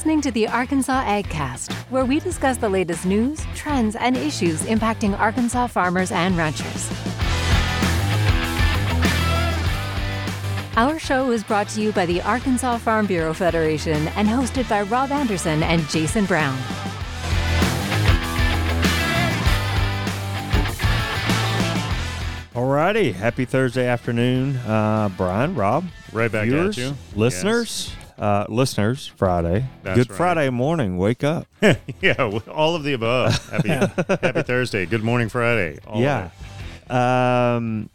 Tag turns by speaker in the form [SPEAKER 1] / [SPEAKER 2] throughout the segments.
[SPEAKER 1] listening to the Arkansas AgCast, where we discuss the latest news, trends, and issues impacting Arkansas farmers and ranchers. Our show is brought to you by the Arkansas Farm Bureau Federation and hosted by Rob Anderson and Jason Brown.
[SPEAKER 2] Alrighty, happy Thursday afternoon, uh, Brian, Rob,
[SPEAKER 3] Right back
[SPEAKER 2] viewers,
[SPEAKER 3] at you.
[SPEAKER 2] listeners, uh, listeners. Friday,
[SPEAKER 3] That's
[SPEAKER 2] Good
[SPEAKER 3] right.
[SPEAKER 2] Friday morning. Wake up.
[SPEAKER 3] yeah, all of the above. Happy Happy Thursday. Good morning, Friday. All
[SPEAKER 2] yeah.
[SPEAKER 3] it.
[SPEAKER 2] Um,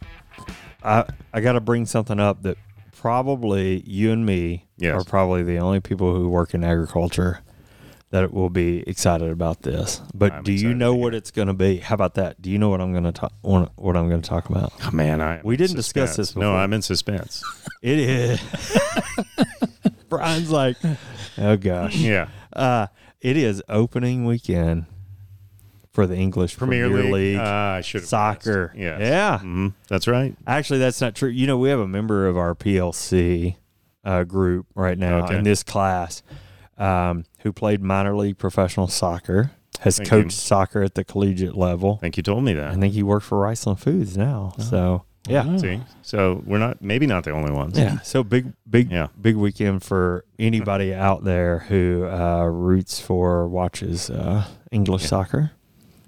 [SPEAKER 2] I I got to bring something up that probably you and me
[SPEAKER 3] Yes.
[SPEAKER 2] are probably the only people who work in agriculture that will be excited about this. But
[SPEAKER 3] I'm
[SPEAKER 2] do you know what it's going to be? How about that? Do you know what I'm going to talk? What I'm going to talk about?
[SPEAKER 3] Oh, man, I
[SPEAKER 2] We didn't discuss
[SPEAKER 3] suspense.
[SPEAKER 2] this
[SPEAKER 3] No. I'm in suspense.
[SPEAKER 2] It is. Brian's like, oh gosh.
[SPEAKER 3] Yeah.
[SPEAKER 2] Uh, it is opening weekend for the English
[SPEAKER 3] Premier,
[SPEAKER 2] Premier,
[SPEAKER 3] League.
[SPEAKER 2] League,
[SPEAKER 3] I
[SPEAKER 2] soccer.
[SPEAKER 3] Yes.
[SPEAKER 2] Yeah.
[SPEAKER 3] hmm That's right.
[SPEAKER 2] Actually, that's not true. You know, we have a member of our PLC uh, group right now
[SPEAKER 3] Okay.
[SPEAKER 2] in this class um, who played minor league professional soccer, has
[SPEAKER 3] Thank
[SPEAKER 2] coached
[SPEAKER 3] you.
[SPEAKER 2] soccer at the collegiate level.
[SPEAKER 3] I think you told me that.
[SPEAKER 2] I think he works for Riceland Foods now. So, yeah.
[SPEAKER 3] See, so we're not maybe not the only ones.
[SPEAKER 2] Yeah. So big, big,
[SPEAKER 3] Yeah.
[SPEAKER 2] big weekend for anybody out there who uh, roots for watches uh, English soccer.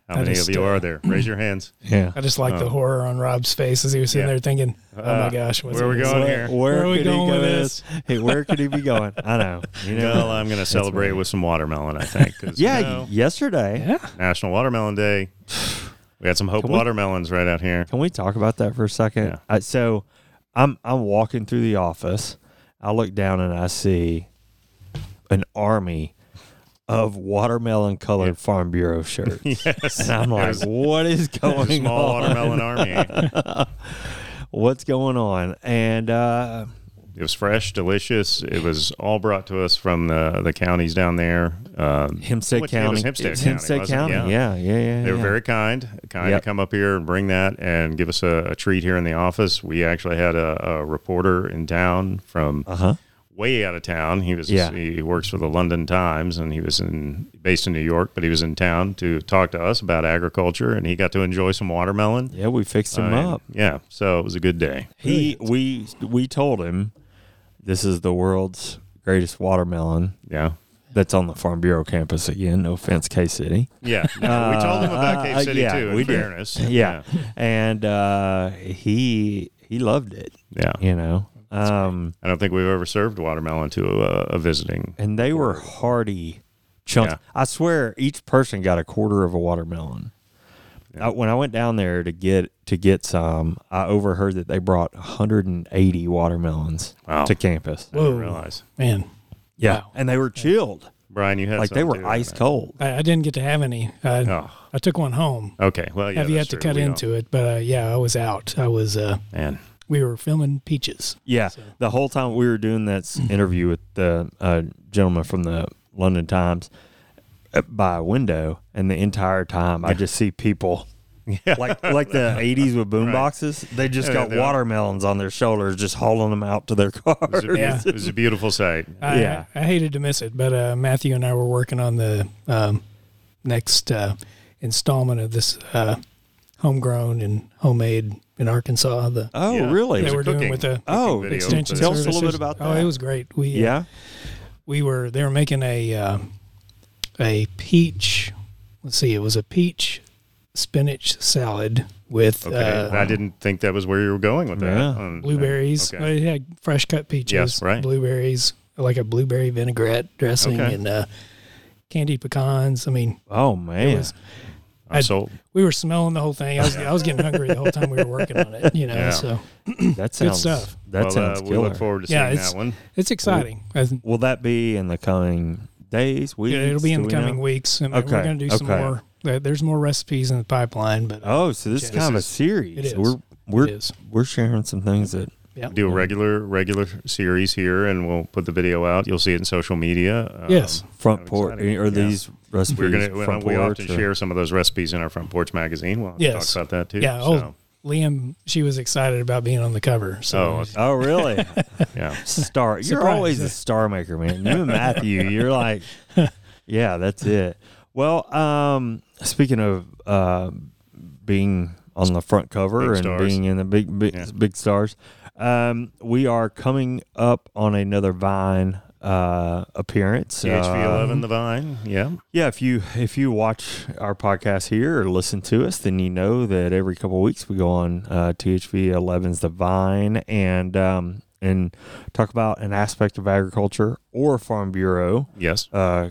[SPEAKER 3] How
[SPEAKER 4] I
[SPEAKER 3] many
[SPEAKER 4] just,
[SPEAKER 3] of you
[SPEAKER 4] uh,
[SPEAKER 3] are there? Raise your hands.
[SPEAKER 2] Yeah.
[SPEAKER 4] I just like
[SPEAKER 3] Oh.
[SPEAKER 4] the horror on Rob's face as he was sitting
[SPEAKER 3] Yeah.
[SPEAKER 4] there thinking, "Oh
[SPEAKER 3] Uh,
[SPEAKER 4] my gosh, what's
[SPEAKER 3] where are we going
[SPEAKER 2] Where,
[SPEAKER 3] here?
[SPEAKER 2] where
[SPEAKER 4] Where are we
[SPEAKER 2] could he
[SPEAKER 4] going
[SPEAKER 2] go
[SPEAKER 4] with
[SPEAKER 2] with
[SPEAKER 4] this?
[SPEAKER 2] Hey, where could he be going? I know. You know.
[SPEAKER 3] Well, I'm going to celebrate with some watermelon. I think. 'cause, you
[SPEAKER 2] yeah.
[SPEAKER 3] know,
[SPEAKER 2] Yesterday.
[SPEAKER 4] Yeah,
[SPEAKER 3] National Watermelon Day. We had some Hope
[SPEAKER 2] we-
[SPEAKER 3] watermelons right out here.
[SPEAKER 2] Can we talk about that for a second?
[SPEAKER 3] Yeah.
[SPEAKER 2] I, so, I'm I'm walking through the office. I look down and I see an army of watermelon colored
[SPEAKER 3] Yeah.
[SPEAKER 2] Farm Bureau shirts.
[SPEAKER 3] Yes.
[SPEAKER 2] And I'm like, what is going
[SPEAKER 3] Small
[SPEAKER 2] on?
[SPEAKER 3] Small watermelon army.
[SPEAKER 2] What's going on? And uh,
[SPEAKER 3] It was fresh, delicious. It was all brought to us from the the counties down there. Um,
[SPEAKER 2] Hempstead
[SPEAKER 3] what-
[SPEAKER 2] County.
[SPEAKER 3] It was Hempstead
[SPEAKER 2] It's
[SPEAKER 3] County.
[SPEAKER 2] Hempstead
[SPEAKER 3] wasn't?
[SPEAKER 2] County. Yeah, yeah, yeah.
[SPEAKER 3] They were
[SPEAKER 2] yeah.
[SPEAKER 3] very kind, kind
[SPEAKER 2] Yep.
[SPEAKER 3] to come up here and bring that and give us a, a treat here in the office. We actually had a, a reporter in town from
[SPEAKER 2] Uh huh.
[SPEAKER 3] way out of town. He was
[SPEAKER 2] Yeah.
[SPEAKER 3] he works for the London Times and he was in based in New York, but he was in town to talk to us about agriculture and he got to enjoy some watermelon.
[SPEAKER 2] Yeah, we fixed him
[SPEAKER 3] Uh,
[SPEAKER 2] up.
[SPEAKER 3] Yeah, so it was a good day.
[SPEAKER 2] He we we told him this is the world's greatest watermelon
[SPEAKER 3] Yeah.
[SPEAKER 2] that's on the Farm Bureau campus again. No offense, Cave City.
[SPEAKER 3] Yeah, no, we told him about
[SPEAKER 2] Uh,
[SPEAKER 3] Cave
[SPEAKER 2] uh,
[SPEAKER 3] City
[SPEAKER 2] yeah,
[SPEAKER 3] too. In
[SPEAKER 2] we did.
[SPEAKER 3] fairness,
[SPEAKER 2] Yeah, and uh, he he loved it.
[SPEAKER 3] yeah.
[SPEAKER 2] You know, um,
[SPEAKER 3] I don't think we've ever served watermelon to a, a visiting.
[SPEAKER 2] and they were hearty chunks.
[SPEAKER 3] Yeah.
[SPEAKER 2] I swear, each person got a quarter of a watermelon.
[SPEAKER 3] Yeah.
[SPEAKER 2] Uh, when I went down there to get to get some, I overheard that they brought 180 watermelons
[SPEAKER 3] Wow.
[SPEAKER 2] to campus.
[SPEAKER 3] I didn't
[SPEAKER 4] Whoa.
[SPEAKER 3] realize.
[SPEAKER 4] man.
[SPEAKER 2] Yeah,
[SPEAKER 4] Wow.
[SPEAKER 2] and they were chilled,
[SPEAKER 3] Brian, you had
[SPEAKER 2] like they were
[SPEAKER 3] too,
[SPEAKER 2] ice
[SPEAKER 3] right?
[SPEAKER 2] cold.
[SPEAKER 4] I, I didn't get to have any. Uh,
[SPEAKER 3] Oh,
[SPEAKER 4] I took one home.
[SPEAKER 3] okay. Well, yeah,
[SPEAKER 4] have yet
[SPEAKER 3] that's
[SPEAKER 4] to
[SPEAKER 3] true.
[SPEAKER 4] cut
[SPEAKER 3] We don't-
[SPEAKER 4] into it, but uh, yeah, I was out. I was. Uh,
[SPEAKER 3] Man,
[SPEAKER 4] we were filming peaches.
[SPEAKER 2] Yeah,
[SPEAKER 4] So-
[SPEAKER 2] the whole time we were doing that interview with the uh, gentleman from the London Times uh, by a window, and the entire time I just see people
[SPEAKER 3] yeah,
[SPEAKER 2] like like the '80s with boom
[SPEAKER 3] Right.
[SPEAKER 2] boxes. They just
[SPEAKER 3] Yeah,
[SPEAKER 2] got
[SPEAKER 3] they
[SPEAKER 2] watermelons on their shoulders, just hauling them out to their
[SPEAKER 3] it was,
[SPEAKER 2] cars.
[SPEAKER 3] a,
[SPEAKER 4] Yeah.
[SPEAKER 3] it was a beautiful sight.
[SPEAKER 4] I,
[SPEAKER 2] Yeah.
[SPEAKER 4] I, hated to miss it, but uh, Matthew and I were working on the um, next uh, installment of this uh, homegrown and homemade in Arkansas. The
[SPEAKER 2] Oh,
[SPEAKER 3] Yeah.
[SPEAKER 2] really?
[SPEAKER 4] they
[SPEAKER 3] There's a
[SPEAKER 4] were doing with the
[SPEAKER 2] Oh,
[SPEAKER 4] extension
[SPEAKER 3] but-
[SPEAKER 2] Tell us a little bit about that.
[SPEAKER 4] Oh, it was great. We uh,
[SPEAKER 2] yeah.
[SPEAKER 4] we were they were making a uh, a peach. Let's see, it was a peach spinach salad with
[SPEAKER 3] Okay,
[SPEAKER 4] uh,
[SPEAKER 3] I didn't think that was where you were going with that.
[SPEAKER 2] Yeah.
[SPEAKER 3] Um,
[SPEAKER 4] blueberries.
[SPEAKER 3] Okay.
[SPEAKER 4] It had fresh cut peaches,
[SPEAKER 3] Yes, right.
[SPEAKER 4] blueberries, like a blueberry vinaigrette dressing,
[SPEAKER 3] Okay.
[SPEAKER 4] and uh, candied pecans. I mean,
[SPEAKER 2] Oh
[SPEAKER 4] it
[SPEAKER 2] man.
[SPEAKER 4] was.
[SPEAKER 3] I'm sold.
[SPEAKER 4] We were smelling the whole thing. I was I was getting hungry the whole time we were working on it. You know,
[SPEAKER 3] Yeah.
[SPEAKER 4] so
[SPEAKER 2] that sounds
[SPEAKER 4] stuff.
[SPEAKER 2] That
[SPEAKER 3] well,
[SPEAKER 2] sounds
[SPEAKER 3] uh, we
[SPEAKER 2] killer.
[SPEAKER 3] look forward to seeing
[SPEAKER 4] Yeah, it's-
[SPEAKER 3] that one.
[SPEAKER 4] it's exciting. I think-
[SPEAKER 2] Will that be in the coming days? Weeks?
[SPEAKER 4] yeah, it'll be in the
[SPEAKER 2] we
[SPEAKER 4] coming
[SPEAKER 2] know?
[SPEAKER 4] weeks. I mean,
[SPEAKER 2] Okay,
[SPEAKER 4] We're going to do some
[SPEAKER 2] okay.
[SPEAKER 4] more. There's more recipes in the pipeline, but
[SPEAKER 2] Oh, so this is
[SPEAKER 4] This
[SPEAKER 2] kind of a
[SPEAKER 3] is-
[SPEAKER 2] series.
[SPEAKER 4] It is.
[SPEAKER 2] We're we're
[SPEAKER 4] it is.
[SPEAKER 2] we're sharing some things that
[SPEAKER 4] Yeah.
[SPEAKER 3] Do a regular regular series here, and we'll put the video out. You'll see it in social media. Um,
[SPEAKER 4] Yes.
[SPEAKER 2] front porch
[SPEAKER 3] excited.
[SPEAKER 2] or
[SPEAKER 3] Yeah.
[SPEAKER 2] these recipes
[SPEAKER 3] We're gonna.
[SPEAKER 2] front
[SPEAKER 3] we
[SPEAKER 2] porch
[SPEAKER 3] often
[SPEAKER 2] or-
[SPEAKER 3] share some of those recipes in our front porch magazine. We'll
[SPEAKER 4] Yes.
[SPEAKER 3] talk about that too.
[SPEAKER 4] Yeah.
[SPEAKER 3] So,
[SPEAKER 4] Oh, Liam, she was excited about being on the cover. So
[SPEAKER 3] Oh,
[SPEAKER 2] Oh, really?
[SPEAKER 3] Yeah.
[SPEAKER 2] Star. You're
[SPEAKER 4] Surprise.
[SPEAKER 2] always a star maker, man. You and Matthew, you're like, yeah, that's it. Well, um, speaking of uh, being on the front cover
[SPEAKER 3] Big
[SPEAKER 2] and
[SPEAKER 3] stars.
[SPEAKER 2] being in the big big,
[SPEAKER 3] Yeah.
[SPEAKER 2] big stars, um, we are coming up on another Vine uh, appearance.
[SPEAKER 3] THV11,
[SPEAKER 2] Um,
[SPEAKER 3] The Vine. Yeah.
[SPEAKER 2] yeah, if you if you watch our podcast here or listen to us, then you know that every couple of weeks we go on uh, THV 11's The Vine and um, and talk about an aspect of agriculture or Farm Bureau
[SPEAKER 3] Yes.
[SPEAKER 2] uh,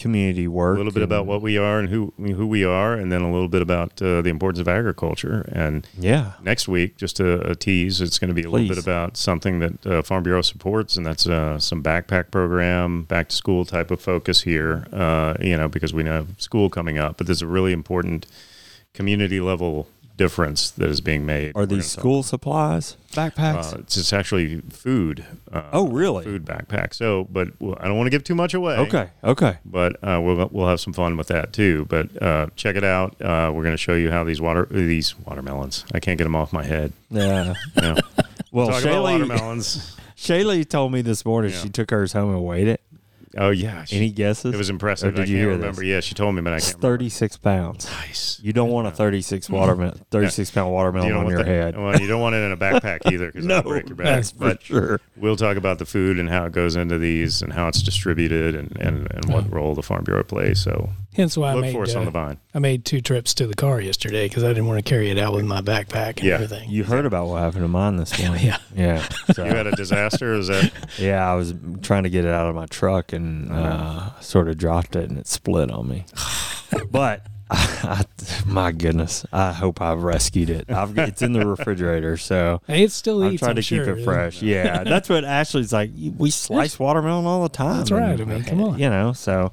[SPEAKER 2] community work.
[SPEAKER 3] A little bit about what we are and who who we are, and then a little bit about uh, the importance of agriculture. And
[SPEAKER 2] Yeah,
[SPEAKER 3] next week, just a, a tease, it's going to be a little bit about something that uh, Farm Bureau supports, and that's uh, some backpack program, back to school type of focus here. Uh, you know, because we know school coming up, but there's a really important community level difference that is being made.
[SPEAKER 2] are these school supplies backpacks?
[SPEAKER 3] Uh, it's, it's actually food. Uh,
[SPEAKER 2] Oh, really?
[SPEAKER 3] Food backpack. So, but well, I don't want to give too much away.
[SPEAKER 2] okay, okay.
[SPEAKER 3] But uh, we'll we'll have some fun with that too. But uh, check it out. Uh, we're going to show you how these water these watermelons. I can't get them off my head.
[SPEAKER 2] Yeah.
[SPEAKER 3] No.
[SPEAKER 2] Well,
[SPEAKER 3] Talk
[SPEAKER 2] Shaylee,
[SPEAKER 3] watermelons.
[SPEAKER 2] Shaylee told me this morning
[SPEAKER 3] Yeah.
[SPEAKER 2] she took hers home and weighed it.
[SPEAKER 3] Oh yeah, she-
[SPEAKER 2] Any guesses?
[SPEAKER 3] it was impressive.
[SPEAKER 2] Or did
[SPEAKER 3] I
[SPEAKER 2] you hear
[SPEAKER 3] remember.
[SPEAKER 2] this?
[SPEAKER 3] Yeah, she told me, but I can't. remember.
[SPEAKER 2] 36 pounds.
[SPEAKER 3] Nice.
[SPEAKER 2] You don't want a 36 watermelon, 36 pound watermelon
[SPEAKER 3] You
[SPEAKER 2] on your
[SPEAKER 3] that-
[SPEAKER 2] head.
[SPEAKER 3] Well, you don't want it in a backpack either because
[SPEAKER 2] No,
[SPEAKER 3] it'll break your back.
[SPEAKER 2] that's for
[SPEAKER 3] but
[SPEAKER 2] sure.
[SPEAKER 3] we'll talk about the food and how it goes into these and how it's distributed and, and, and what role the Farm Bureau plays. So
[SPEAKER 4] hence why I made
[SPEAKER 3] for us on
[SPEAKER 4] uh,
[SPEAKER 3] the vine.
[SPEAKER 4] I made two trips to the car yesterday because I didn't want to carry it out with my backpack and
[SPEAKER 3] Yeah.
[SPEAKER 4] everything.
[SPEAKER 2] You heard about what happened to mine this morning.
[SPEAKER 4] Yeah.
[SPEAKER 2] Yeah. So,
[SPEAKER 3] You had a disaster. Is that
[SPEAKER 2] yeah, I was trying to get it out of my truck and uh, sort of dropped it and it split on me. but I, my goodness, I hope I've rescued it. I've, it's in the refrigerator, so
[SPEAKER 4] Hey, it still
[SPEAKER 2] I'm
[SPEAKER 4] eats.
[SPEAKER 2] trying
[SPEAKER 4] I'm
[SPEAKER 2] to keep it fresh. Yeah, that's what Ashley's like. We slice watermelon all the time.
[SPEAKER 4] That's right.
[SPEAKER 2] And,
[SPEAKER 4] I mean, come on.
[SPEAKER 2] You know, so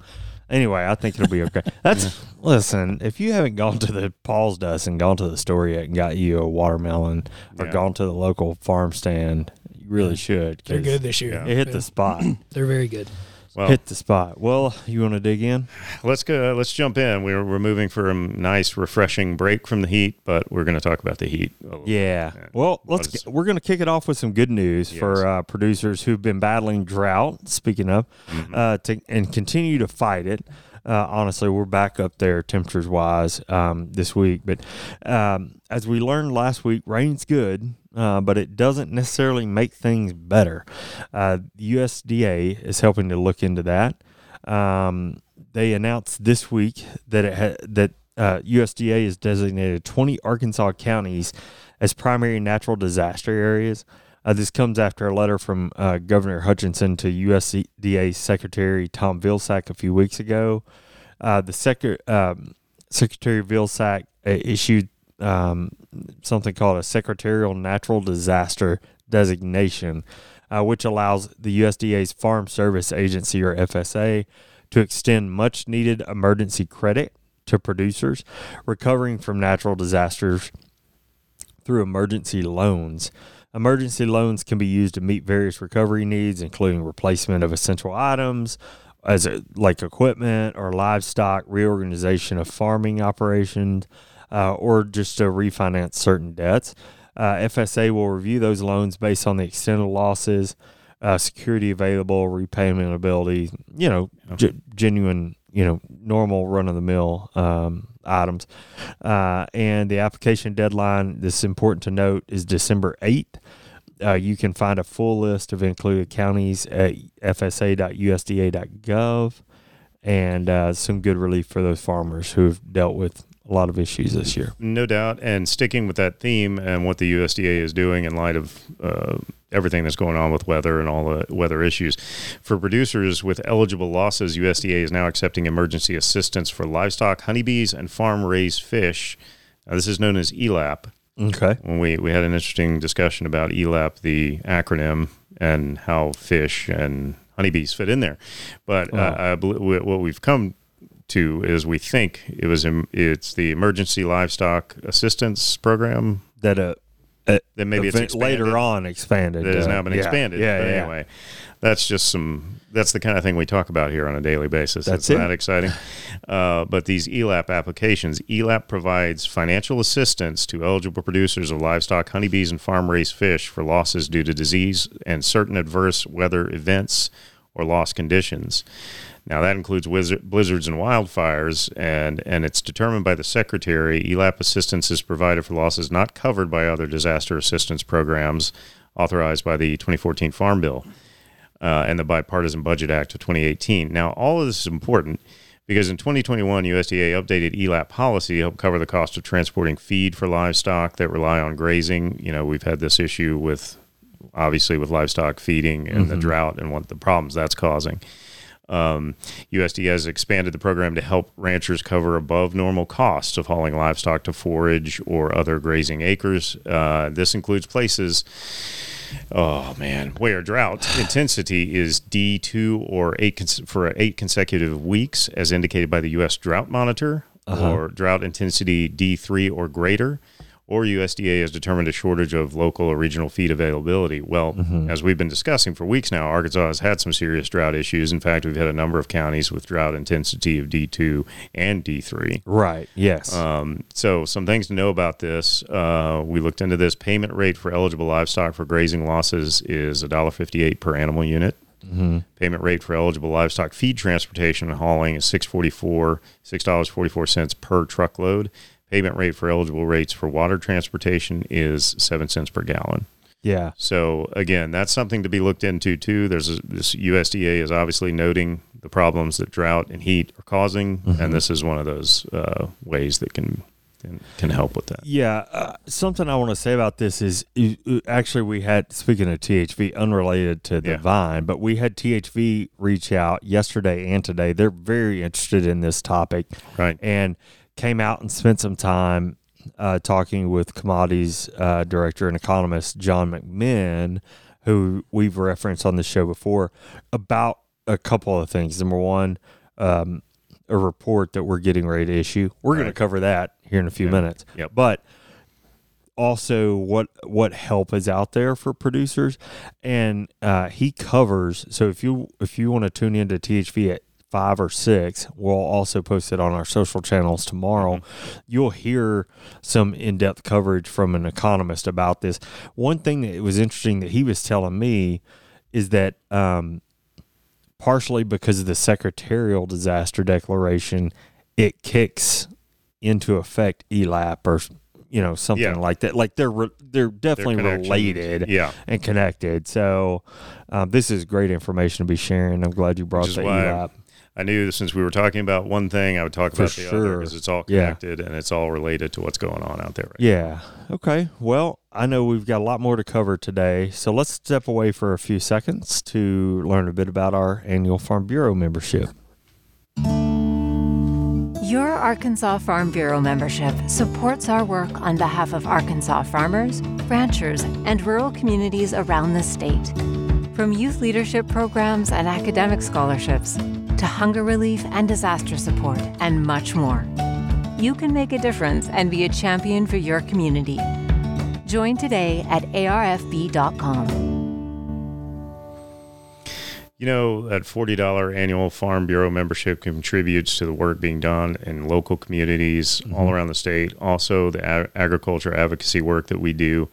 [SPEAKER 2] anyway, I think it'll be okay. That's listen. If you haven't gone to the Paul's Dust and gone to the store yet and got you a watermelon or
[SPEAKER 3] Yeah.
[SPEAKER 2] gone to the local farm stand, you really should.
[SPEAKER 4] They're
[SPEAKER 2] 'cause
[SPEAKER 4] good this year.
[SPEAKER 3] Yeah.
[SPEAKER 2] It hit the spot.
[SPEAKER 4] They're very good.
[SPEAKER 3] Well?
[SPEAKER 2] hit the spot. Well, you want to dig in?
[SPEAKER 3] Let's go. Let's jump in. We're we're moving for a nice, refreshing break from the heat, but we're going to talk about the heat. little
[SPEAKER 2] Yeah.
[SPEAKER 3] bit.
[SPEAKER 2] Well, let's.
[SPEAKER 3] is-
[SPEAKER 2] Get, we're going to kick it off with some good news
[SPEAKER 3] Yes.
[SPEAKER 2] for uh, producers who've been battling drought. Speaking of,
[SPEAKER 3] Mm-hmm.
[SPEAKER 2] uh, to, and continue to fight it. Uh, honestly, we're back up there temperatures wise um, this week. But um, as we learned last week, rain's good, uh, but it doesn't necessarily make things better. Uh, USDA is helping to look into that. Um, they announced this week that it ha- that uh, USDA has designated 20 Arkansas counties as primary natural disaster areas. Uh, this comes after a letter from uh, Governor Hutchinson to USDA Secretary Tom Vilsack a few weeks ago. Uh, the Secre- um, Secretary Vilsack uh, issued um, something called a Secretarial Natural Disaster Designation, uh, which allows the USDA's Farm Service Agency, or FSA, to extend much needed emergency credit to producers recovering from natural disasters through emergency loans. Emergency loans can be used to meet various recovery needs, including replacement of essential items, as a, like equipment or livestock, reorganization of farming operations, uh, or just to refinance certain debts. Uh, FSA will review those loans based on the extent of losses, uh, security available, repayment ability, you know, ge- genuine, you know, normal run of the mill um, items. Uh, and the application deadline, this is important to note, is December 8th. Uh, you can find a full list of included counties at fsa.usda.gov and uh, some good relief for those farmers who have dealt with a lot of issues this year.
[SPEAKER 3] No doubt. And sticking with that theme and what the USDA is doing in light of uh, everything that's going on with weather and all the weather issues. For producers with eligible losses, USDA is now accepting emergency assistance for livestock, honeybees, and farm raised fish. Now, this is known as ELAP.
[SPEAKER 2] Okay.
[SPEAKER 3] When we, we had an interesting discussion about ELAP, the acronym, and how fish and honeybees fit in there. But uh, I bel- what we've come to is we think it was it's the emergency livestock assistance program.
[SPEAKER 2] That uh, Uh,
[SPEAKER 3] then maybe it's expanded.
[SPEAKER 2] later on expanded.
[SPEAKER 3] It has
[SPEAKER 2] uh,
[SPEAKER 3] now been
[SPEAKER 2] yeah,
[SPEAKER 3] expanded.
[SPEAKER 2] Yeah,
[SPEAKER 3] but
[SPEAKER 2] yeah.
[SPEAKER 3] anyway, that's just some. That's the kind of thing we talk about here on a daily basis.
[SPEAKER 2] That's it.
[SPEAKER 3] that exciting? Uh, but these ELAP applications, ELAP provides financial assistance to eligible producers of livestock, honeybees, and farm-raised fish for losses due to disease and certain adverse weather events or loss conditions. Now that includes wizard, blizzards and wildfires, and and it's determined by the secretary. ELAP assistance is provided for losses not covered by other disaster assistance programs authorized by the 2014 Farm Bill uh, and the Bipartisan Budget Act of 2018. Now, all of this is important because in 2021, USDA updated ELAP policy to help cover the cost of transporting feed for livestock that rely on grazing. You know, we've had this issue with obviously with livestock feeding and the drought and what the problems that's causing. Um, USDA has expanded the program to help ranchers cover above normal costs of hauling livestock to forage or other grazing acres. Uh, this includes places, oh man, where drought intensity is D2 or eight cons- for eight consecutive weeks, as indicated by the U.S. Drought Monitor, or drought intensity D3 or greater or USDA has determined a shortage of local or regional feed availability. Well, as we've been discussing for weeks now, Arkansas has had some serious drought issues. In fact, we've had a number of counties with drought intensity of D2 and D3.
[SPEAKER 2] Right. Yes.
[SPEAKER 3] Um, so, some things to know about this. Uh, we looked into this. Payment rate for eligible livestock for grazing losses is $1.58 per animal unit. Payment rate for eligible livestock feed transportation and hauling is six forty four, six dollars forty four cents per truckload. Payment rate for eligible rates for water transportation is seven cents per gallon.
[SPEAKER 2] yeah.
[SPEAKER 3] So again, that's something to be looked into too. There's a, this USDA is obviously noting the problems that drought and heat are causing, and this is one of those uh, ways that can, can can help with that.
[SPEAKER 2] Yeah, uh, something I want to say about this is actually we had speaking of THV, unrelated to the
[SPEAKER 3] Yeah.
[SPEAKER 2] Vine, but we had THV reach out yesterday and today. They're very interested in this topic,
[SPEAKER 3] Right.
[SPEAKER 2] and came out and spent some time uh, talking with commodities uh, director and economist John McMinn, who we've referenced on the show before, about a couple of things. Number one, um, a report that we're getting ready to issue. We're going to cover that here in a few
[SPEAKER 3] Yeah.
[SPEAKER 2] minutes.
[SPEAKER 3] Yep.
[SPEAKER 2] But also what what help is out there for producers and uh, he covers so if you if you want to tune into THV at five or six we'll also post it on our social channels tomorrow you'll hear some in-depth coverage from an economist about this one thing that was interesting that he was telling me is that um, partially because of the secretarial disaster declaration it kicks into effect ELAP or you know something
[SPEAKER 3] Yeah.
[SPEAKER 2] like that. Like they're re- they're definitely related
[SPEAKER 3] Yeah.
[SPEAKER 2] and connected. So um, this is great information to be sharing. I'm glad you brought
[SPEAKER 3] that is
[SPEAKER 2] the
[SPEAKER 3] why
[SPEAKER 2] ELAP.
[SPEAKER 3] I knew since we were talking about one thing, I would talk
[SPEAKER 2] For
[SPEAKER 3] about the other because it's all
[SPEAKER 2] Yeah.
[SPEAKER 3] connected and it's all related to what's going on out there. Right
[SPEAKER 2] Yeah. Okay. Well, I know we've got a lot more to cover today, so let's step away for a few seconds to learn a bit about our annual Farm Bureau membership.
[SPEAKER 1] Your Arkansas Farm Bureau membership supports our work on behalf of Arkansas farmers, ranchers, and rural communities around the state. From youth leadership programs and academic scholarships to hunger relief and disaster support, and much more. You can make a difference and be a champion for your community. Join today at arfb.com.
[SPEAKER 3] You know, that $40 annual Farm Bureau membership contributes to the work being done in local communities mm-hmm. all around the state. Also, the ag- agriculture advocacy work that we do.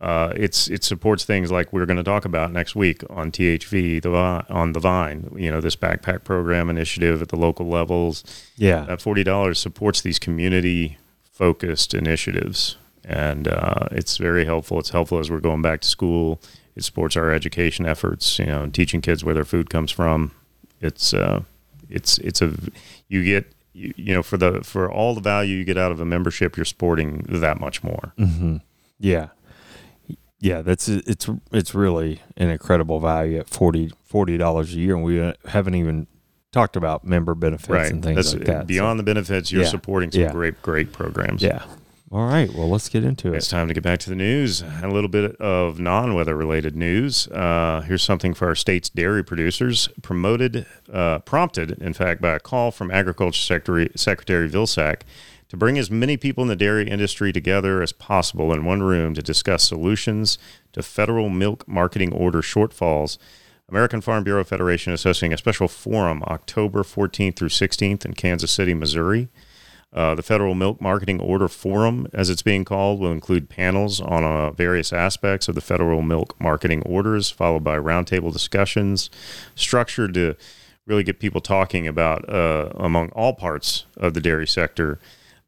[SPEAKER 3] Uh, it's it supports things like we're going to talk about next week on THV the on the Vine. You know this backpack program initiative at the local levels.
[SPEAKER 2] Yeah.
[SPEAKER 3] That forty dollars supports these community focused initiatives, and uh, it's very helpful. It's helpful as we're going back to school. It supports our education efforts. You know, teaching kids where their food comes from. It's uh, it's it's a you get you, you know for the for all the value you get out of a membership, you're sporting that much more.
[SPEAKER 2] Mm-hmm. Yeah. Yeah, that's it's it's really an incredible value at 40 dollars a year, and we uh, haven't even talked about member benefits
[SPEAKER 3] right.
[SPEAKER 2] and things
[SPEAKER 3] That's
[SPEAKER 2] like that. so-
[SPEAKER 3] beyond the benefits. You're
[SPEAKER 2] Yeah.
[SPEAKER 3] supporting some
[SPEAKER 2] Yeah.
[SPEAKER 3] great great programs.
[SPEAKER 2] yeah. All right. Well, let's get into it.
[SPEAKER 3] It's time to get back to the news. A little bit of non-weather related news. Uh, here's something for our state's dairy producers. Promoted, uh, prompted, in fact, by a call from Agriculture Secretary Secretary Vilsack to bring as many people in the dairy industry together as possible in one room to discuss solutions to federal milk marketing order shortfalls. American Farm Bureau Federation is hosting a special forum October 14th through 16th in Kansas City, Missouri. Uh, the Federal Milk Marketing Order Forum, as it's being called, will include panels on uh, various aspects of the federal milk marketing orders, followed by roundtable discussions structured to really get people talking about uh, among all parts of the dairy sector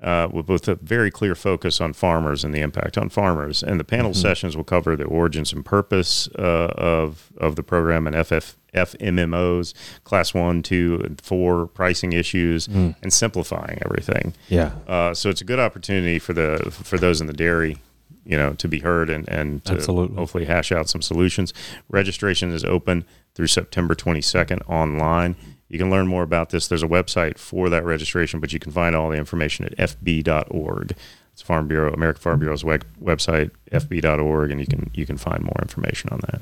[SPEAKER 3] uh, with both a very clear focus on farmers and the impact on farmers. And the panel mm-hmm. sessions will cover the origins and purpose uh, of of the program and FF, FMMOs, class one, two, and four pricing issues, mm. and simplifying everything.
[SPEAKER 2] Yeah.
[SPEAKER 3] Uh, so it's a good opportunity for the for those in the dairy. You know, to be heard and, and to
[SPEAKER 2] Absolutely.
[SPEAKER 3] hopefully hash out some solutions. Registration is open through September 22nd online. You can learn more about this. There's a website for that registration, but you can find all the information at fb.org. It's Farm Bureau, American Farm Bureau's web, website, fb.org, and you can you can find more information on that.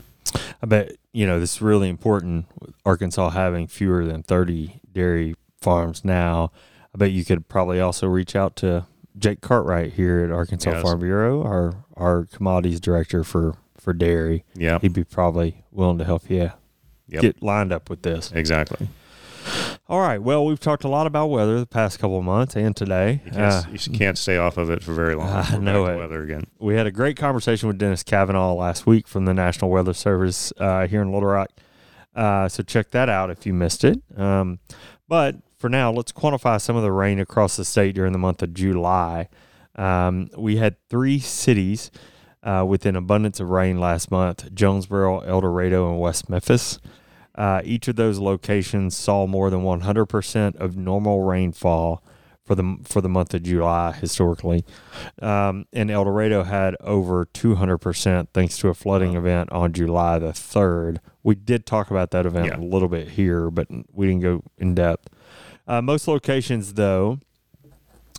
[SPEAKER 2] I bet you know this is really important. Arkansas having fewer than 30 dairy farms now. I bet you could probably also reach out to Jake Cartwright here at Arkansas yes. Farm Bureau, our our commodities director for for dairy.
[SPEAKER 3] Yeah,
[SPEAKER 2] he'd be probably willing to help you yep. get lined up with this.
[SPEAKER 3] Exactly.
[SPEAKER 2] All right. Well, we've talked a lot about weather the past couple of months and today.
[SPEAKER 3] You can't, uh, you can't stay off of it for very long.
[SPEAKER 2] I know it.
[SPEAKER 3] Weather again.
[SPEAKER 2] We had a great conversation with Dennis Kavanaugh last week from the National Weather Service uh, here in Little Rock. Uh, so check that out if you missed it. Um, but for now, let's quantify some of the rain across the state during the month of July. Um, we had three cities uh, with an abundance of rain last month Jonesboro, El Dorado, and West Memphis. Uh, each of those locations saw more than 100% of normal rainfall for the for the month of July historically, um, and El Dorado had over 200% thanks to a flooding wow. event on July the third. We did talk about that event yeah. a little bit here, but we didn't go in depth. Uh, most locations, though,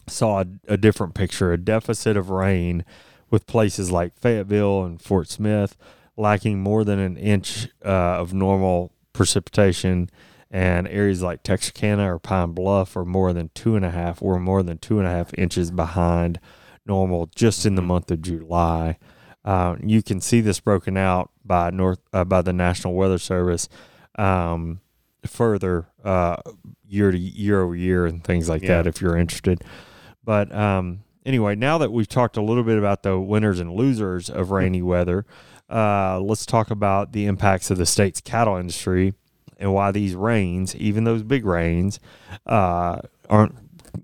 [SPEAKER 2] saw a, a different picture: a deficit of rain, with places like Fayetteville and Fort Smith lacking more than an inch uh, of normal precipitation, and areas like Texarkana or Pine Bluff are more than two and a half or more than two and a half inches behind normal just in the mm-hmm. month of July. Uh, you can see this broken out by North uh, by the National Weather Service um, further uh, year to year over year and things like yeah. that if you're interested. But um, anyway, now that we've talked a little bit about the winners and losers of rainy weather, uh, let's talk about the impacts of the state's cattle industry and why these rains, even those big rains, uh, aren't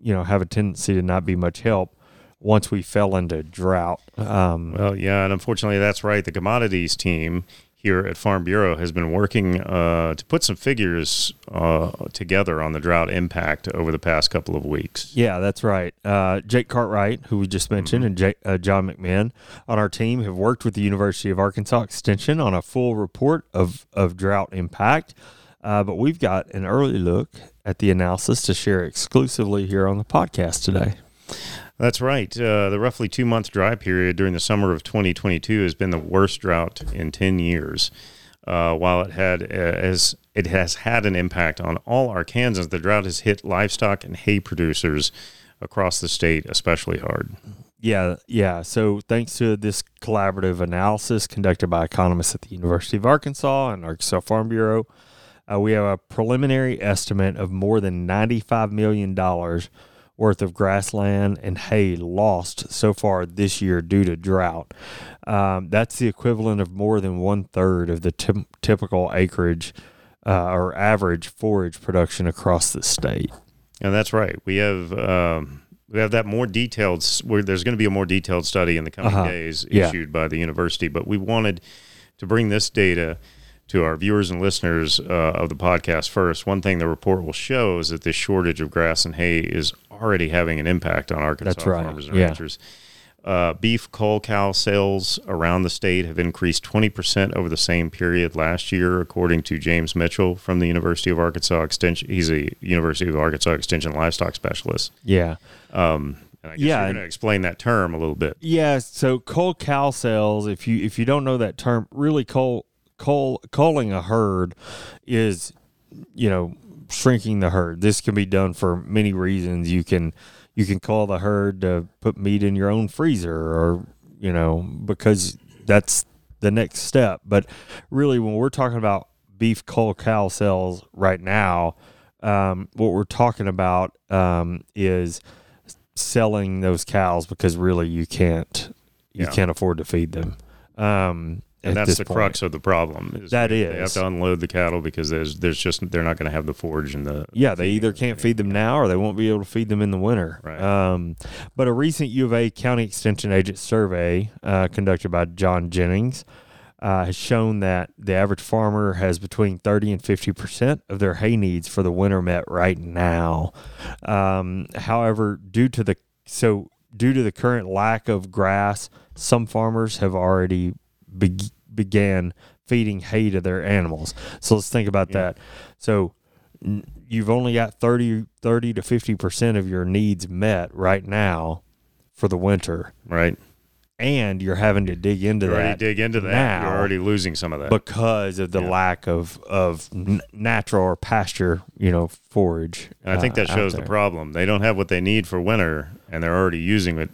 [SPEAKER 2] you know have a tendency to not be much help once we fell into drought. Um,
[SPEAKER 3] well, yeah, and unfortunately, that's right. The commodities team here at Farm Bureau has been working uh, to put some figures uh, together on the drought impact over the past couple of weeks.
[SPEAKER 2] Yeah, that's right. Uh, Jake Cartwright, who we just mentioned, mm-hmm. and Jake, uh, John McMahon on our team have worked with the University of Arkansas Extension on a full report of, of drought impact. Uh, but we've got an early look at the analysis to share exclusively here on the podcast today.
[SPEAKER 3] That's right. Uh, the roughly two month dry period during the summer of 2022 has been the worst drought in 10 years. Uh, while it had uh, as it has had an impact on all Arkansans, the drought has hit livestock and hay producers across the state especially hard.
[SPEAKER 2] Yeah, yeah. So thanks to this collaborative analysis conducted by economists at the University of Arkansas and Arkansas Farm Bureau, uh, we have a preliminary estimate of more than $95 million worth of grassland and hay lost so far this year due to drought. Um, that's the equivalent of more than one third of the t- typical acreage uh, or average forage production across the state.
[SPEAKER 3] And that's right. We have. Um we have that more detailed where there's going to be a more detailed study in the coming uh-huh. days issued yeah. by the university but we wanted to bring this data to our viewers and listeners uh, of the podcast first, one thing the report will show is that this shortage of grass and hay is already having an impact on Arkansas right. farmers and yeah. ranchers. Uh, beef cull cow sales around the state have increased 20% over the same period last year, according to James Mitchell from the University of Arkansas Extension. He's a University of Arkansas Extension livestock specialist.
[SPEAKER 2] Yeah.
[SPEAKER 3] Um, yeah, you're going to explain that term a little bit.
[SPEAKER 2] Yeah. So cull cow sales, if you if you don't know that term, really cull cull, culling a herd is, you know, shrinking the herd. This can be done for many reasons. You can you can cull the herd to put meat in your own freezer or you know because that's the next step but really when we're talking about beef cull cow sales right now um, what we're talking about um, is selling those cows because really you can't you
[SPEAKER 3] Yeah.
[SPEAKER 2] can't afford to feed them um,
[SPEAKER 3] And that's the
[SPEAKER 2] point.
[SPEAKER 3] crux of the problem. Is
[SPEAKER 2] That
[SPEAKER 3] they, They have to unload the cattle because there's there's just they're not going to have the forage and the
[SPEAKER 2] Yeah, they either can't feed them now or they won't be able to feed them in the winter.
[SPEAKER 3] Right.
[SPEAKER 2] Um, but a recent U of A County Extension Agent survey uh, conducted by John Jennings uh, has shown that the average farmer has between 30 and 50% of their hay needs for the winter met right now. Um, however, due to the so due to the current lack of grass, some farmers have already be- began feeding hay to their animals. So let's think about
[SPEAKER 3] Yeah.
[SPEAKER 2] that. So n- you've only got 30, 30 to 50% of your needs met right now for the winter.
[SPEAKER 3] right.
[SPEAKER 2] And you're having to dig into
[SPEAKER 3] You
[SPEAKER 2] that
[SPEAKER 3] already dig into that. You're already losing some of that.
[SPEAKER 2] because of the
[SPEAKER 3] Yeah.
[SPEAKER 2] lack of, of n- natural or pasture, you know, forage.
[SPEAKER 3] And I think
[SPEAKER 2] uh,
[SPEAKER 3] that
[SPEAKER 2] out
[SPEAKER 3] shows the problem. They don't have what they need for winter, and they're already using it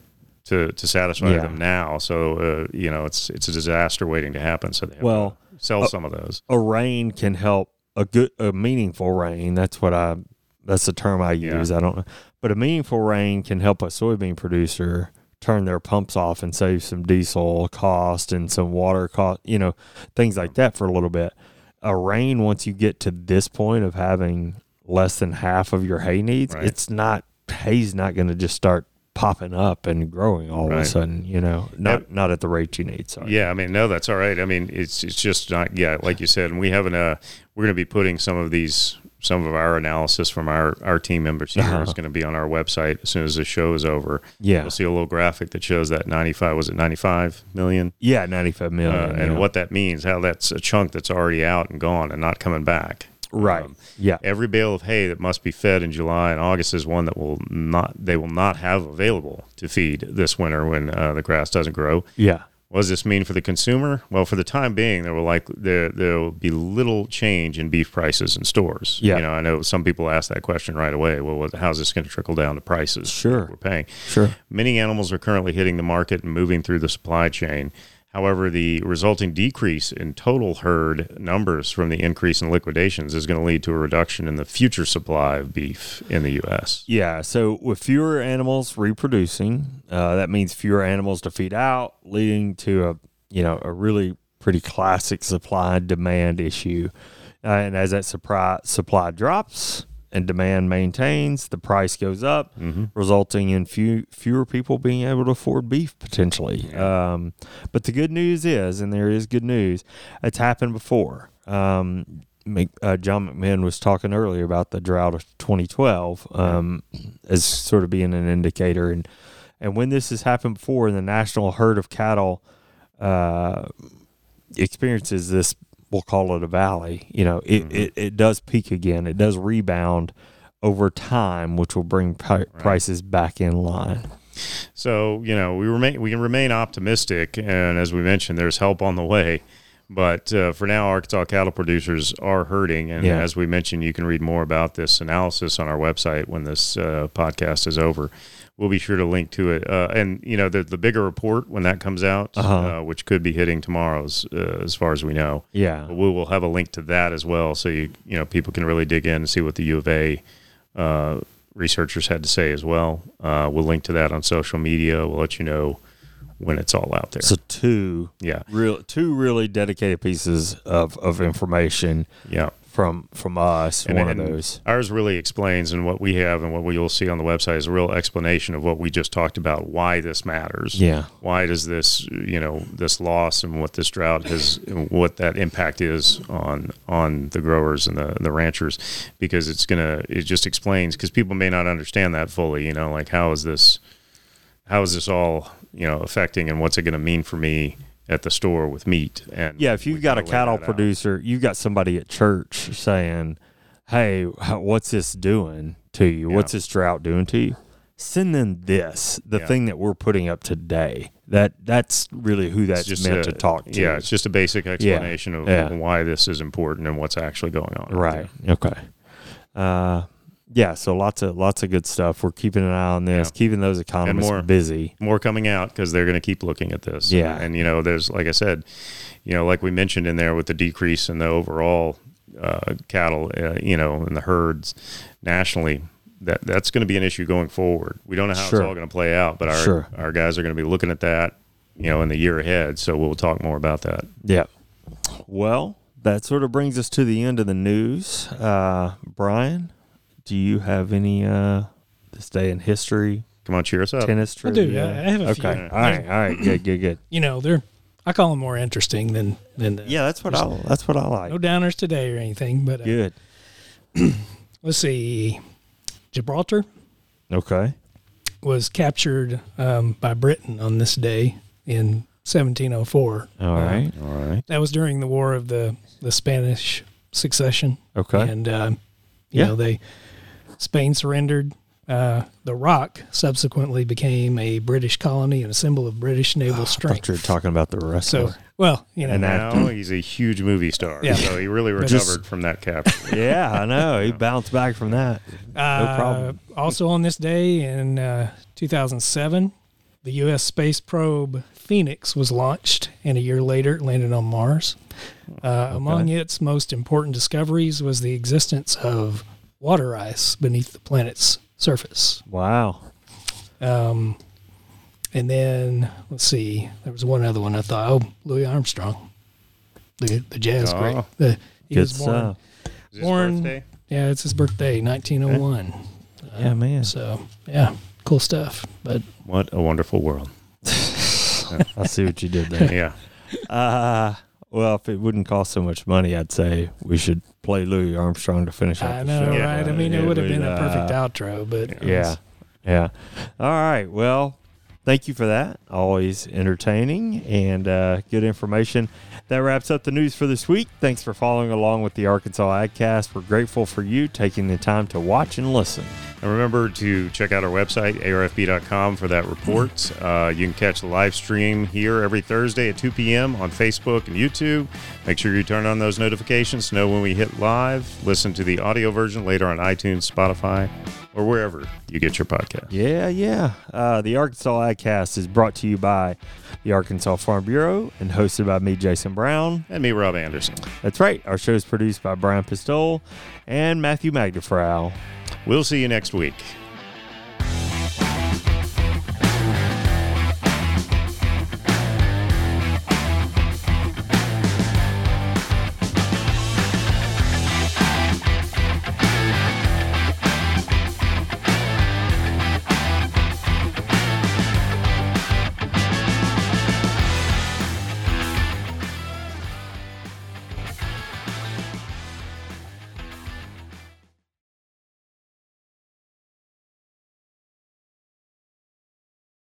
[SPEAKER 3] to to satisfy
[SPEAKER 2] Yeah.
[SPEAKER 3] them now. So uh, you know, it's it's a disaster waiting to happen. So they
[SPEAKER 2] Well,
[SPEAKER 3] to sell
[SPEAKER 2] uh,
[SPEAKER 3] some of those.
[SPEAKER 2] a rain can help a good a meaningful rain that's what i that's the term i
[SPEAKER 3] Yeah.
[SPEAKER 2] use i don't know but a meaningful rain can help a soybean producer turn their pumps off and save some diesel cost and some water cost you know things like that for a little bit a rain once you get to this point of having less than half of your hay needs
[SPEAKER 3] Right.
[SPEAKER 2] it's not hay's not going to just start popping up and growing all of a sudden you know not not at the rate you need sorry
[SPEAKER 3] Yeah, I mean, no, that's all right. I mean, it's it's just not. Yeah, like you said, and we haven't. Uh, we're going to be putting some of these, some of our analysis from our our team members here
[SPEAKER 2] Uh-huh.
[SPEAKER 3] is going to be on our website as soon as the show is over.
[SPEAKER 2] yeah
[SPEAKER 3] You'll see a little graphic that shows that ninety five was it ninety five million,
[SPEAKER 2] yeah 95 million
[SPEAKER 3] uh, and
[SPEAKER 2] yeah.
[SPEAKER 3] what that means. How that's a chunk that's already out and gone and not coming back.
[SPEAKER 2] Right
[SPEAKER 3] Um,
[SPEAKER 2] yeah
[SPEAKER 3] Every bale of hay that must be fed in July and August is one that will not they will not have available to feed this winter when uh, the grass doesn't grow.
[SPEAKER 2] yeah
[SPEAKER 3] What does this mean for the consumer? Well, for the time being, there will likely there there will be little change in beef prices in stores.
[SPEAKER 2] Yeah.
[SPEAKER 3] you know, I know some people ask that question right away. Well, what, how's this going to trickle down to prices?
[SPEAKER 2] Sure.
[SPEAKER 3] we're paying.
[SPEAKER 2] Sure.
[SPEAKER 3] Many animals are currently hitting the market and moving through the supply chain. However, the resulting decrease in total herd numbers from the increase in liquidations is going to lead to a reduction in the future supply of beef in the U.S.
[SPEAKER 2] Yeah. So with fewer animals reproducing, uh, that means fewer animals to feed out, leading to a you know a really pretty classic supply and demand issue. Uh, and as that supply supply drops and demand maintains, the price goes up, resulting in few fewer people being able to afford beef potentially. Um, but the good news is, and there is good news, it's happened before. Um, uh, John McMahon was talking earlier about the drought of 2012 um, as sort of being an indicator, and and when this has happened before, the national herd of cattle uh, experiences this, we'll call it a valley. You know, it, it, it does peak again. It does rebound over time, which will bring pri- prices back in line.
[SPEAKER 3] So you know we remain we can remain optimistic, and as we mentioned, there's help on the way. But uh, for now, Arkansas cattle producers are hurting, and
[SPEAKER 2] Yeah.
[SPEAKER 3] as we mentioned, you can read more about this analysis on our website when this uh, podcast is over. We'll be sure to link to it, uh, and you know the the bigger report when that comes out,
[SPEAKER 2] Uh-huh.
[SPEAKER 3] uh, which could be hitting tomorrow's, uh, as far as we know.
[SPEAKER 2] Yeah.
[SPEAKER 3] We will have a link to that as well, so you you know people can really dig in and see what the U of A uh, researchers had to say as well. Uh, we'll link to that on social media. We'll let you know when it's all out there.
[SPEAKER 2] So two
[SPEAKER 3] yeah,
[SPEAKER 2] real two really dedicated pieces of, of information
[SPEAKER 3] yeah.
[SPEAKER 2] From from us.
[SPEAKER 3] And-
[SPEAKER 2] one
[SPEAKER 3] and
[SPEAKER 2] of those.
[SPEAKER 3] Ours really explains, and what we have and what we will see on the website is a real explanation of what we just talked about. Why this matters.
[SPEAKER 2] Yeah.
[SPEAKER 3] Why does this, you know, this loss and what this drought has, what that impact is on on the growers and the the ranchers, because it's gonna, it just explains because people may not understand that fully. You know, like how is this, how is this all, you know, affecting, and what's it going to mean for me at the store with meat? And
[SPEAKER 2] Yeah, if you've got a cattle
[SPEAKER 3] that out.
[SPEAKER 2] producer, you've got somebody at church saying, "Hey, what's this doing to you?
[SPEAKER 3] Yeah.
[SPEAKER 2] What's this drought doing to you?" Send them this, the
[SPEAKER 3] Yeah.
[SPEAKER 2] thing that we're putting up today. That that's really who that's meant
[SPEAKER 3] a-
[SPEAKER 2] to talk to.
[SPEAKER 3] Yeah, it's just a basic explanation of
[SPEAKER 2] Yeah.
[SPEAKER 3] why this is important and what's actually going on.
[SPEAKER 2] right. Okay. Uh, yeah, so lots of lots of good stuff. We're keeping an eye on this,
[SPEAKER 3] Yeah.
[SPEAKER 2] keeping those economists
[SPEAKER 3] more.
[SPEAKER 2] busy.
[SPEAKER 3] more coming out because they're going to keep looking at this.
[SPEAKER 2] Yeah.
[SPEAKER 3] and you know, there's like I said, you know, like we mentioned in there with the decrease in the overall uh, cattle, uh, you know, in the herds nationally. That that's going to be an issue going forward. We don't know how
[SPEAKER 2] Sure.
[SPEAKER 3] it's all going to play out, but our
[SPEAKER 2] Sure.
[SPEAKER 3] our guys are going to be looking at that, you know, in the year ahead. So we'll talk more about that.
[SPEAKER 2] Yeah. Well, that sort of brings us to the end of the news. Uh, Brian, do you have any uh, this day in history,
[SPEAKER 3] Come on, cheer us up.
[SPEAKER 2] tennis
[SPEAKER 4] I do.
[SPEAKER 2] trivia?
[SPEAKER 4] I- I have a few.
[SPEAKER 2] okay. All right. All right. Good. Good. Good.
[SPEAKER 4] You know, they're I call them more interesting than than the,
[SPEAKER 2] Yeah, that's what I. That's what I like.
[SPEAKER 4] no downers today or anything. But uh,
[SPEAKER 2] Good.
[SPEAKER 4] let's see, Gibraltar
[SPEAKER 2] Okay.
[SPEAKER 4] was captured um, by Britain on this day in 1704.
[SPEAKER 2] All
[SPEAKER 4] Uh,
[SPEAKER 2] right.
[SPEAKER 3] All right.
[SPEAKER 4] That was during the War of the the Spanish Succession.
[SPEAKER 2] Okay.
[SPEAKER 4] and um, you
[SPEAKER 2] Yeah.
[SPEAKER 4] know they Spain surrendered. Uh, the Rock subsequently became a British colony and a symbol of British naval
[SPEAKER 2] I thought
[SPEAKER 4] strength.
[SPEAKER 2] you were talking about the wrestler.
[SPEAKER 4] So, well, you know,
[SPEAKER 2] And
[SPEAKER 3] Now
[SPEAKER 2] actor.
[SPEAKER 3] he's a huge movie star.
[SPEAKER 4] Yeah.
[SPEAKER 3] So he really recovered
[SPEAKER 4] just-
[SPEAKER 3] from that capture.
[SPEAKER 2] yeah, I know. He bounced back from that.
[SPEAKER 4] uh,
[SPEAKER 2] problem.
[SPEAKER 4] Also on this day in uh, 2007, the U.S. space probe Phoenix was launched, and a year later it landed on Mars. Uh, Among its most important discoveries was the existence of water ice beneath the planet's surface.
[SPEAKER 2] Wow.
[SPEAKER 4] Um, and then let's see, there was one other one I thought. Oh, Louis Armstrong, the the jazz
[SPEAKER 3] Oh.
[SPEAKER 4] great. The, he
[SPEAKER 2] Good
[SPEAKER 4] was born.
[SPEAKER 2] stuff.
[SPEAKER 3] Is his
[SPEAKER 4] Born-
[SPEAKER 3] birthday?
[SPEAKER 4] Yeah, it's his birthday, 1901.
[SPEAKER 2] Yeah, man.
[SPEAKER 4] So yeah, cool stuff. But
[SPEAKER 3] What a wonderful world.
[SPEAKER 2] I see what you did there.
[SPEAKER 3] Yeah.
[SPEAKER 2] Uh, well, if it wouldn't cost so much money, I'd say we should play Louis Armstrong to finish up
[SPEAKER 4] I know,
[SPEAKER 2] show.
[SPEAKER 4] Right? I mean, It would have been a
[SPEAKER 2] uh,
[SPEAKER 4] perfect outro, but
[SPEAKER 2] Yeah. Yeah. All right. Well, thank you for that. Always entertaining and uh, good information. That wraps up the news for this week. Thanks for following along with the Arkansas AgCast. We're grateful for you taking the time to watch and listen.
[SPEAKER 3] And remember to check out our website, arfb.com, for that report. Uh, you can catch the live stream here every Thursday at 2 p.m. on Facebook and YouTube. Make sure you turn on those notifications to know when we hit live. Listen to the audio version later on iTunes, Spotify, or wherever you get your podcast.
[SPEAKER 2] Yeah, yeah. Uh, the Arkansas AgCast is brought to you by the Arkansas Farm Bureau and hosted by me, Jason Brown.
[SPEAKER 3] And me, Rob Anderson.
[SPEAKER 2] That's right. Our show is produced by Brian Pistole and Matthew Magdafrau.
[SPEAKER 3] We'll see you next week.